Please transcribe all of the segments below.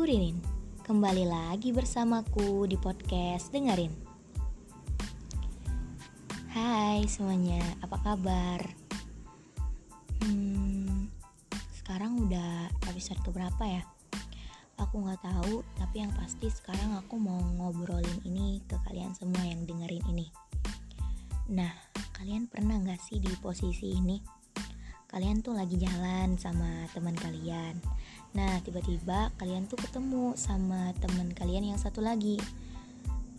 Aku Ririn. Kembali lagi bersamaku di podcast Dengerin. Hai semuanya, apa kabar? Hmm, sekarang udah episode keberapa ya? Aku nggak tahu, tapi yang pasti sekarang aku mau ngobrolin ini ke kalian semua yang dengerin ini. Nah, kalian pernah nggak sih di posisi ini? Kalian tuh lagi jalan sama teman kalian. Nah, tiba-tiba kalian tuh ketemu sama teman kalian yang satu lagi.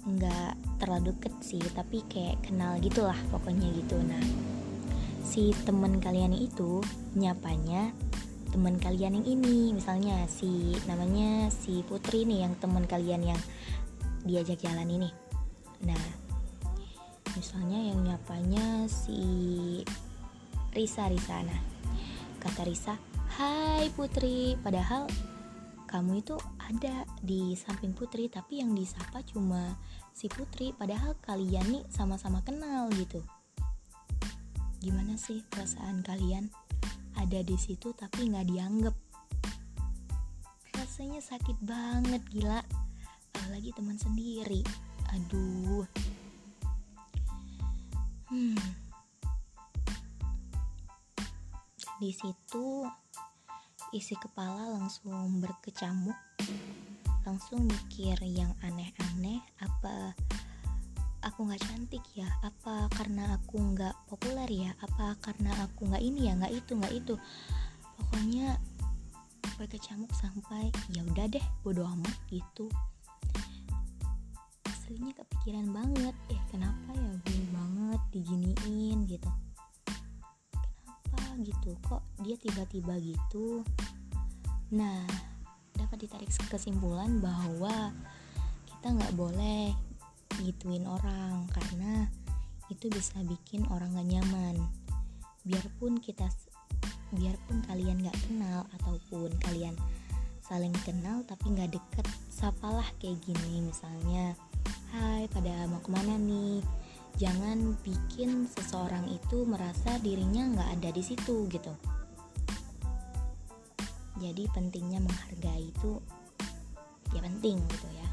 Nggak terlalu deket sih, tapi kayak kenal gitulah pokoknya gitu. Nah, si teman kalian itu nyapanya teman kalian yang ini. Misalnya si namanya si Putri nih yang teman kalian yang diajak jalan ini. Nah, misalnya yang nyapanya si Risa Risa nah kata Risa Hai Putri. Padahal kamu itu ada di samping Putri tapi yang disapa cuma si Putri. Padahal kalian nih sama-sama kenal gitu. Gimana sih perasaan kalian? Ada di situ tapi nggak dianggap. Rasanya sakit banget gila. Apalagi teman sendiri. Aduh di situ isi kepala langsung berkecamuk langsung mikir yang aneh-aneh apa aku nggak cantik ya? Apa karena aku nggak populer ya? Apa karena aku nggak ini ya? Nggak itu nggak itu. Pokoknya berkecamuk sampai ya udah deh bodo amat gitu. Aslinya kepikiran banget eh kenapa ya? Gue banget diginiin gitu gitu kok dia tiba-tiba gitu? Nah dapat ditarik kesimpulan bahwa kita nggak boleh gituin orang karena itu bisa bikin orang gak nyaman. Biarpun kita biarpun kalian gak kenal ataupun kalian saling kenal tapi nggak deket sapalah kayak gini misalnya hai pada mau ke mana nih? Jangan bikin seseorang itu merasa dirinya nggak ada di situ gitu. Jadi pentingnya menghargai itu ya penting gitu ya.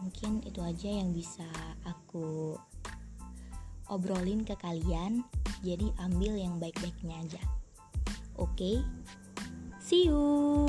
Mungkin itu aja yang bisa aku obrolin ke kalian. Jadi ambil yang baik-baiknya aja. Oke? Okay? see you